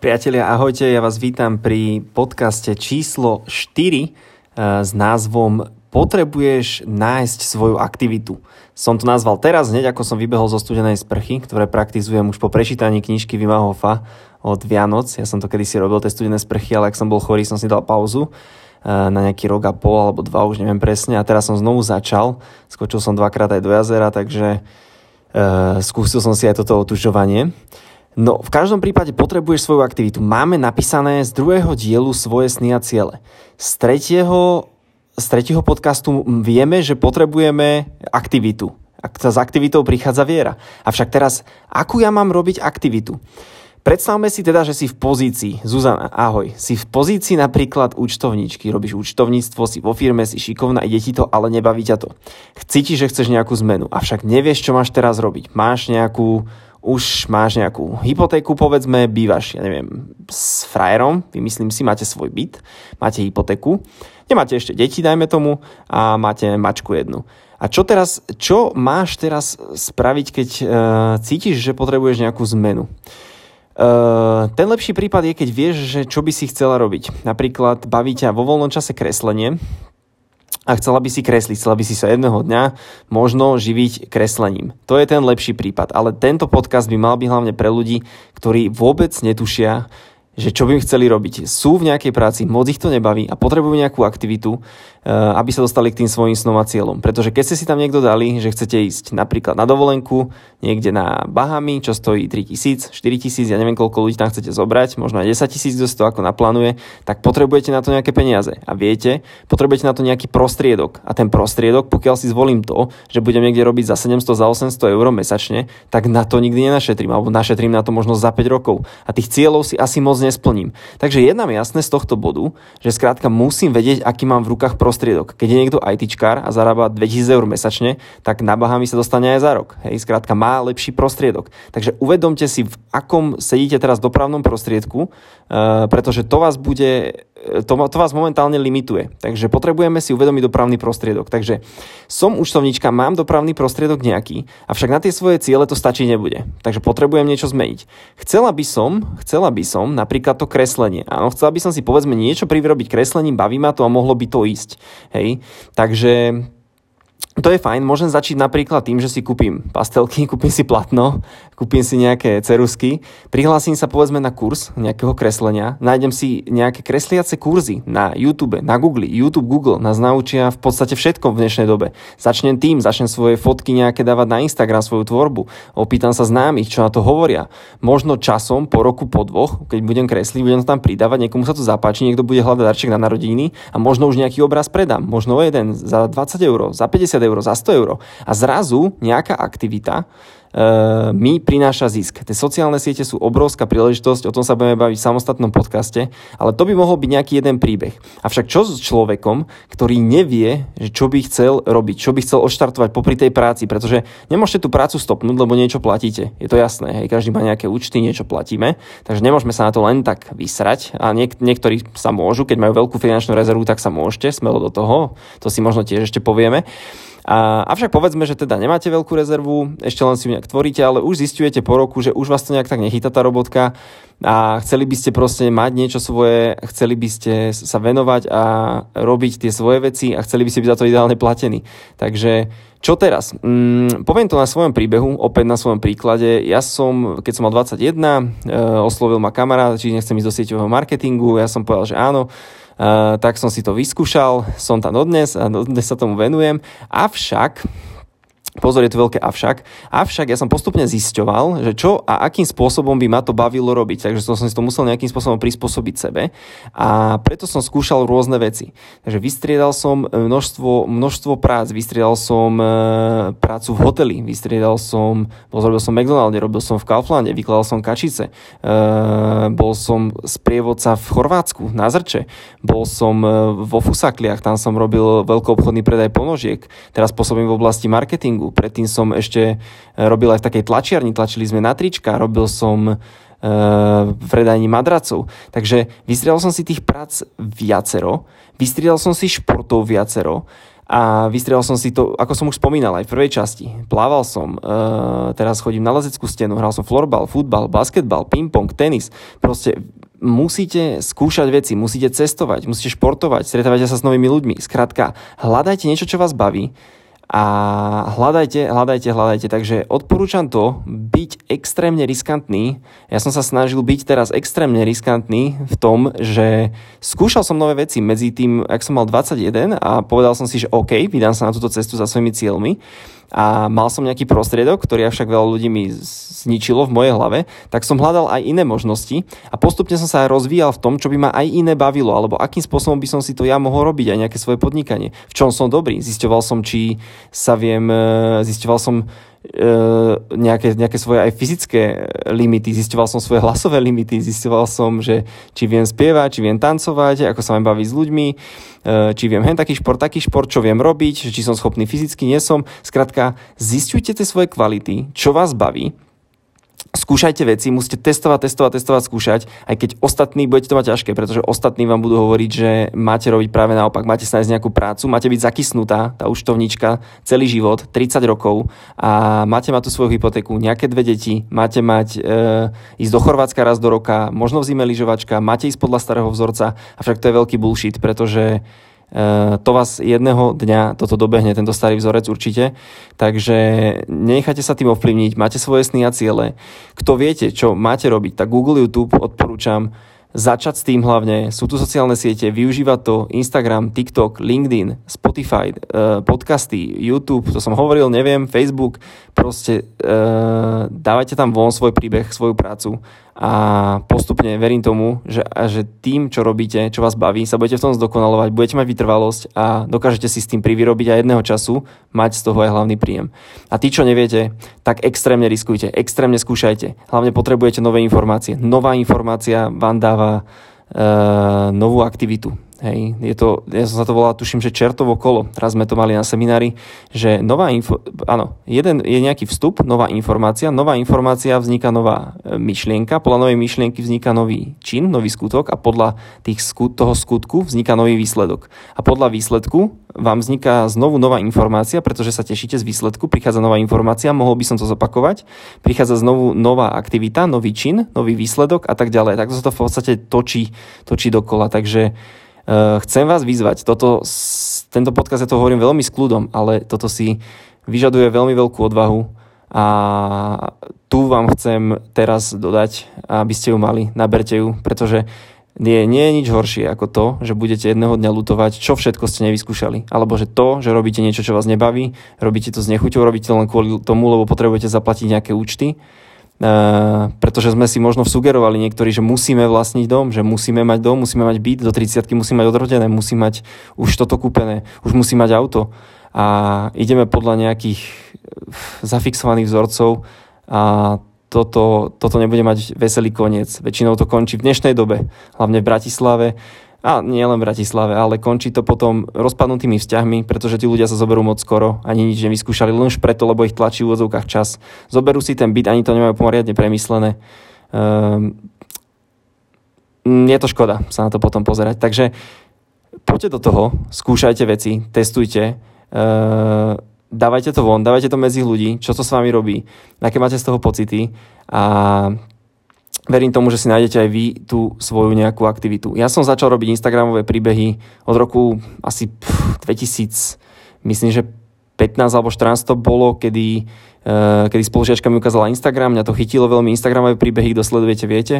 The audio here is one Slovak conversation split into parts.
Priatelia, ahojte, ja vás vítam pri podcaste číslo 4 eh, s názvom Potrebuješ nájsť svoju aktivitu. Som to nazval teraz, hneď ako som vybehol zo studenej sprchy, ktoré praktizujem už po prečítaní knižky Vima Hofa od Vianoc. Ja som to kedysi robil, tie studené sprchy, ale ak som bol chorý, som si dal pauzu eh, na nejaký rok a pol alebo dva, už neviem presne. A teraz som znovu začal. Skočil som dvakrát aj do jazera, takže uh, skúsil som si aj toto otužovanie. No, v každom prípade potrebuješ svoju aktivitu. Máme napísané z druhého dielu svoje sny a ciele. Z tretieho, z tretieho podcastu vieme, že potrebujeme aktivitu. S aktivitou prichádza viera. Avšak teraz, akú ja mám robiť aktivitu? Predstavme si teda, že si v pozícii, Zuzana, ahoj, si v pozícii napríklad účtovníčky, robíš účtovníctvo, si vo firme, si šikovná, ide ti to, ale nebaví ťa to. Cítiš, že chceš nejakú zmenu, avšak nevieš, čo máš teraz robiť. Máš nejakú už máš nejakú hypotéku, povedzme, bývaš, ja neviem, s frajerom, vymyslím si, máte svoj byt, máte hypotéku, nemáte ešte deti, dajme tomu, a máte mačku jednu. A čo teraz, čo máš teraz spraviť, keď uh, cítiš, že potrebuješ nejakú zmenu? Uh, ten lepší prípad je, keď vieš, že čo by si chcela robiť. Napríklad baví ťa vo voľnom čase kreslenie, a chcela by si kresliť, chcela by si sa jedného dňa možno živiť kreslením. To je ten lepší prípad, ale tento podcast by mal byť hlavne pre ľudí, ktorí vôbec netušia, že čo by chceli robiť. Sú v nejakej práci, moc ich to nebaví a potrebujú nejakú aktivitu, aby sa dostali k tým svojim snom a cieľom. Pretože keď ste si tam niekto dali, že chcete ísť napríklad na dovolenku, niekde na Bahamy, čo stojí 3000, 4000, ja neviem koľko ľudí tam chcete zobrať, možno aj 10 tisíc, kto to ako naplánuje, tak potrebujete na to nejaké peniaze. A viete, potrebujete na to nejaký prostriedok. A ten prostriedok, pokiaľ si zvolím to, že budem niekde robiť za 700, za 800 eur mesačne, tak na to nikdy nenašetrím, alebo našetrím na to možno za 5 rokov. A tých cieľov si asi moc nesplním. Takže je nám jasné z tohto bodu, že skrátka musím vedieť, aký mám v rukách prostriedok. Keď je niekto ITčkár a zarába 2000 eur mesačne, tak na Bahami sa dostane aj za rok. Hej, skrátka má lepší prostriedok. Takže uvedomte si, v akom sedíte teraz dopravnom prostriedku, uh, pretože to vás bude to, to vás momentálne limituje. Takže potrebujeme si uvedomiť dopravný prostriedok. Takže som účtovníčka, mám dopravný prostriedok nejaký, avšak na tie svoje ciele to stačí nebude. Takže potrebujem niečo zmeniť. Chcela by som, chcela by som napríklad to kreslenie. Áno, chcela by som si povedzme niečo privyrobiť kreslením, baví ma to a mohlo by to ísť. Hej? Takže to je fajn, môžem začať napríklad tým, že si kúpim pastelky, kúpim si platno, kúpim si nejaké cerusky, prihlásim sa povedzme na kurz nejakého kreslenia, nájdem si nejaké kresliace kurzy na YouTube, na Google, YouTube, Google nás naučia v podstate všetko v dnešnej dobe. Začnem tým, začnem svoje fotky nejaké dávať na Instagram, svoju tvorbu, opýtam sa známych, čo na to hovoria. Možno časom, po roku, po dvoch, keď budem kresliť, budem to tam pridávať, niekomu sa to zapáči, niekto bude hľadať darček na narodiny a možno už nejaký obraz predám, možno jeden za 20 eur, za 50 eur, za 100 eur. A zrazu nejaká aktivita mi prináša zisk. Tie sociálne siete sú obrovská príležitosť, o tom sa budeme baviť v samostatnom podcaste, ale to by mohol byť nejaký jeden príbeh. Avšak čo s človekom, ktorý nevie, že čo by chcel robiť, čo by chcel odštartovať popri tej práci, pretože nemôžete tú prácu stopnúť, lebo niečo platíte. Je to jasné, hej, každý má nejaké účty, niečo platíme, takže nemôžeme sa na to len tak vysrať a niek- niektorí sa môžu, keď majú veľkú finančnú rezervu, tak sa môžete smelo do toho, to si možno tiež ešte povieme. A, avšak povedzme, že teda nemáte veľkú rezervu, ešte len si ju nejak tvoríte, ale už zistujete po roku, že už vás to nejak tak nechytá tá robotka a chceli by ste proste mať niečo svoje, chceli by ste sa venovať a robiť tie svoje veci a chceli by ste byť za to ideálne platení. Takže čo teraz? Mm, poviem to na svojom príbehu, opäť na svojom príklade. Ja som, keď som mal 21, e, oslovil ma kamarát, či nechcem ísť do sieťového marketingu, ja som povedal, že áno, tak som si to vyskúšal, som tam dodnes a dodnes sa tomu venujem. Avšak Pozor, je tu veľké avšak. Avšak ja som postupne zisťoval, že čo a akým spôsobom by ma to bavilo robiť. Takže som si to musel nejakým spôsobom prispôsobiť sebe. A preto som skúšal rôzne veci. Takže vystriedal som množstvo, množstvo prác. Vystriedal som e, prácu v hoteli. Vystriedal som, robil som McDonalde, robil som v Kauflande, vykladal som kačice. E, bol som sprievodca v Chorvátsku, na Zrče. Bol som e, vo Fusakliach, tam som robil veľkoobchodný predaj ponožiek. Teraz pôsobím v oblasti marketingu Predtým som ešte e, robil aj v takej tlačiarni, tlačili sme na trička, robil som e, v predajní madracov. Takže vystriedal som si tých prác viacero, vystriedal som si športov viacero a vystriedal som si to, ako som už spomínal aj v prvej časti. Plával som, uh, teraz chodím na lezeckú stenu, hral som florbal, futbal, basketbal, ping-pong, tenis. Proste musíte skúšať veci, musíte cestovať, musíte športovať, stretávate sa s novými ľuďmi. Skrátka, hľadajte niečo, čo vás baví a hľadajte, hľadajte, hľadajte. Takže odporúčam to byť extrémne riskantný. Ja som sa snažil byť teraz extrémne riskantný v tom, že skúšal som nové veci medzi tým, ak som mal 21 a povedal som si, že OK, vydám sa na túto cestu za svojimi cieľmi a mal som nejaký prostriedok, ktorý však veľa ľudí mi zničilo v mojej hlave, tak som hľadal aj iné možnosti a postupne som sa aj rozvíjal v tom, čo by ma aj iné bavilo, alebo akým spôsobom by som si to ja mohol robiť, aj nejaké svoje podnikanie. V čom som dobrý. Zisťoval som, či sa viem, e, zisťoval som, nejaké, nejaké svoje aj fyzické limity, zistoval som svoje hlasové limity, zistoval som, že či viem spievať, či viem tancovať, ako sa viem baviť s ľuďmi, e, či viem hen taký šport, taký šport, čo viem robiť, či som schopný fyzicky, nie som. Skrátka, zistujte tie svoje kvality, čo vás baví skúšajte veci, musíte testovať, testovať, testovať, skúšať, aj keď ostatní budete to mať ťažké, pretože ostatní vám budú hovoriť, že máte robiť práve naopak, máte sa nájsť nejakú prácu, máte byť zakysnutá, tá účtovníčka, celý život, 30 rokov a máte mať tú svoju hypotéku, nejaké dve deti, máte mať e, ísť do Chorvátska raz do roka, možno v zime lyžovačka, máte ísť podľa starého vzorca, avšak to je veľký bullshit, pretože to vás jedného dňa toto dobehne, tento starý vzorec určite. Takže nechajte sa tým ovplyvniť, máte svoje sny a ciele. Kto viete, čo máte robiť, tak Google, YouTube odporúčam začať s tým hlavne. Sú tu sociálne siete, využívať to Instagram, TikTok, LinkedIn, Spotify, eh, podcasty, YouTube, to som hovoril, neviem, Facebook, proste uh, dávajte tam von svoj príbeh, svoju prácu a postupne verím tomu, že, že tým, čo robíte, čo vás baví, sa budete v tom zdokonalovať, budete mať vytrvalosť a dokážete si s tým privyrobiť aj jedného času mať z toho aj hlavný príjem. A tí, čo neviete, tak extrémne riskujte, extrémne skúšajte. Hlavne potrebujete nové informácie. Nová informácia vám dáva e, novú aktivitu Hej, je to, ja som sa to volal, tuším, že čertovo kolo. Teraz sme to mali na seminári, že nová info, áno, jeden je nejaký vstup, nová informácia, nová informácia vzniká nová e, myšlienka, podľa novej myšlienky vzniká nový čin, nový skutok a podľa tých skut, toho skutku vzniká nový výsledok. A podľa výsledku vám vzniká znovu nová informácia, pretože sa tešíte z výsledku, prichádza nová informácia, mohol by som to zopakovať, prichádza znovu nová aktivita, nový čin, nový výsledok a tak ďalej. Tak to sa to v podstate točí, točí dokola. Takže chcem vás vyzvať, toto, tento podcast ja to hovorím veľmi s kľudom, ale toto si vyžaduje veľmi veľkú odvahu a tu vám chcem teraz dodať, aby ste ju mali, naberte ju, pretože nie, nie je nič horšie ako to, že budete jedného dňa lutovať, čo všetko ste nevyskúšali. Alebo že to, že robíte niečo, čo vás nebaví, robíte to s nechuťou, robíte to len kvôli tomu, lebo potrebujete zaplatiť nejaké účty pretože sme si možno sugerovali niektorí, že musíme vlastniť dom, že musíme mať dom, musíme mať byt, do 30 musíme mať odrodené, musí mať už toto kúpené, už musí mať auto a ideme podľa nejakých zafixovaných vzorcov a toto, toto nebude mať veselý koniec. Väčšinou to končí v dnešnej dobe, hlavne v Bratislave a nie len v Bratislave, ale končí to potom rozpadnutými vzťahmi, pretože tí ľudia sa zoberú moc skoro, ani nič nevyskúšali, len už preto, lebo ich tlačí v úvodzovkách čas. Zoberú si ten byt, ani to nemajú pomoriadne premyslené. Um, je to škoda sa na to potom pozerať. Takže poďte do toho, skúšajte veci, testujte, uh, dávajte to von, dávajte to medzi ľudí, čo to s vami robí, aké máte z toho pocity a verím tomu, že si nájdete aj vy tú svoju nejakú aktivitu. Ja som začal robiť Instagramové príbehy od roku asi pff, 2000, myslím, že 15 alebo 14 to bolo, kedy, kedy spolužiačka mi ukázala Instagram, mňa to chytilo veľmi. Instagramové príbehy, kto sledujete, viete.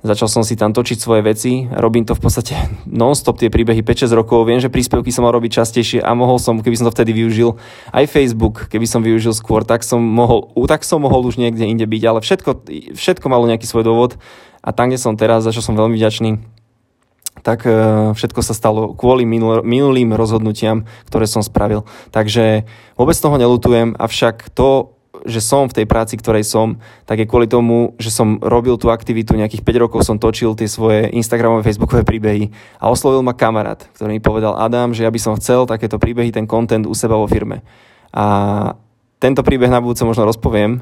Začal som si tam točiť svoje veci, robím to v podstate non-stop tie príbehy 5-6 rokov, viem, že príspevky som mal robiť častejšie a mohol som, keby som to vtedy využil, aj Facebook, keby som využil skôr, tak som mohol, tak som mohol už niekde inde byť, ale všetko, všetko malo nejaký svoj dôvod. A tam, kde som teraz, za čo som veľmi vďačný, tak e, všetko sa stalo kvôli minulým rozhodnutiam, ktoré som spravil. Takže vôbec toho nelutujem, avšak to, že som v tej práci, ktorej som, tak je kvôli tomu, že som robil tú aktivitu, nejakých 5 rokov som točil tie svoje Instagramové, Facebookové príbehy a oslovil ma kamarát, ktorý mi povedal Adam, že ja by som chcel takéto príbehy, ten content u seba vo firme. A tento príbeh na budúce možno rozpoviem,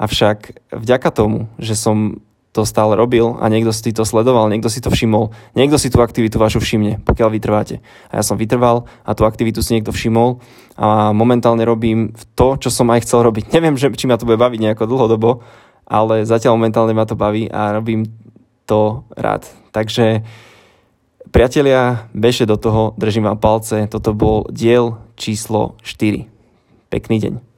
avšak vďaka tomu, že som to stále robil a niekto si to sledoval, niekto si to všimol, niekto si tú aktivitu vašu všimne, pokiaľ vytrváte. A ja som vytrval a tú aktivitu si niekto všimol a momentálne robím to, čo som aj chcel robiť. Neviem, že, či ma to bude baviť nejako dlhodobo, ale zatiaľ momentálne ma to baví a robím to rád. Takže priatelia, beže do toho, držím vám palce. Toto bol diel číslo 4. Pekný deň.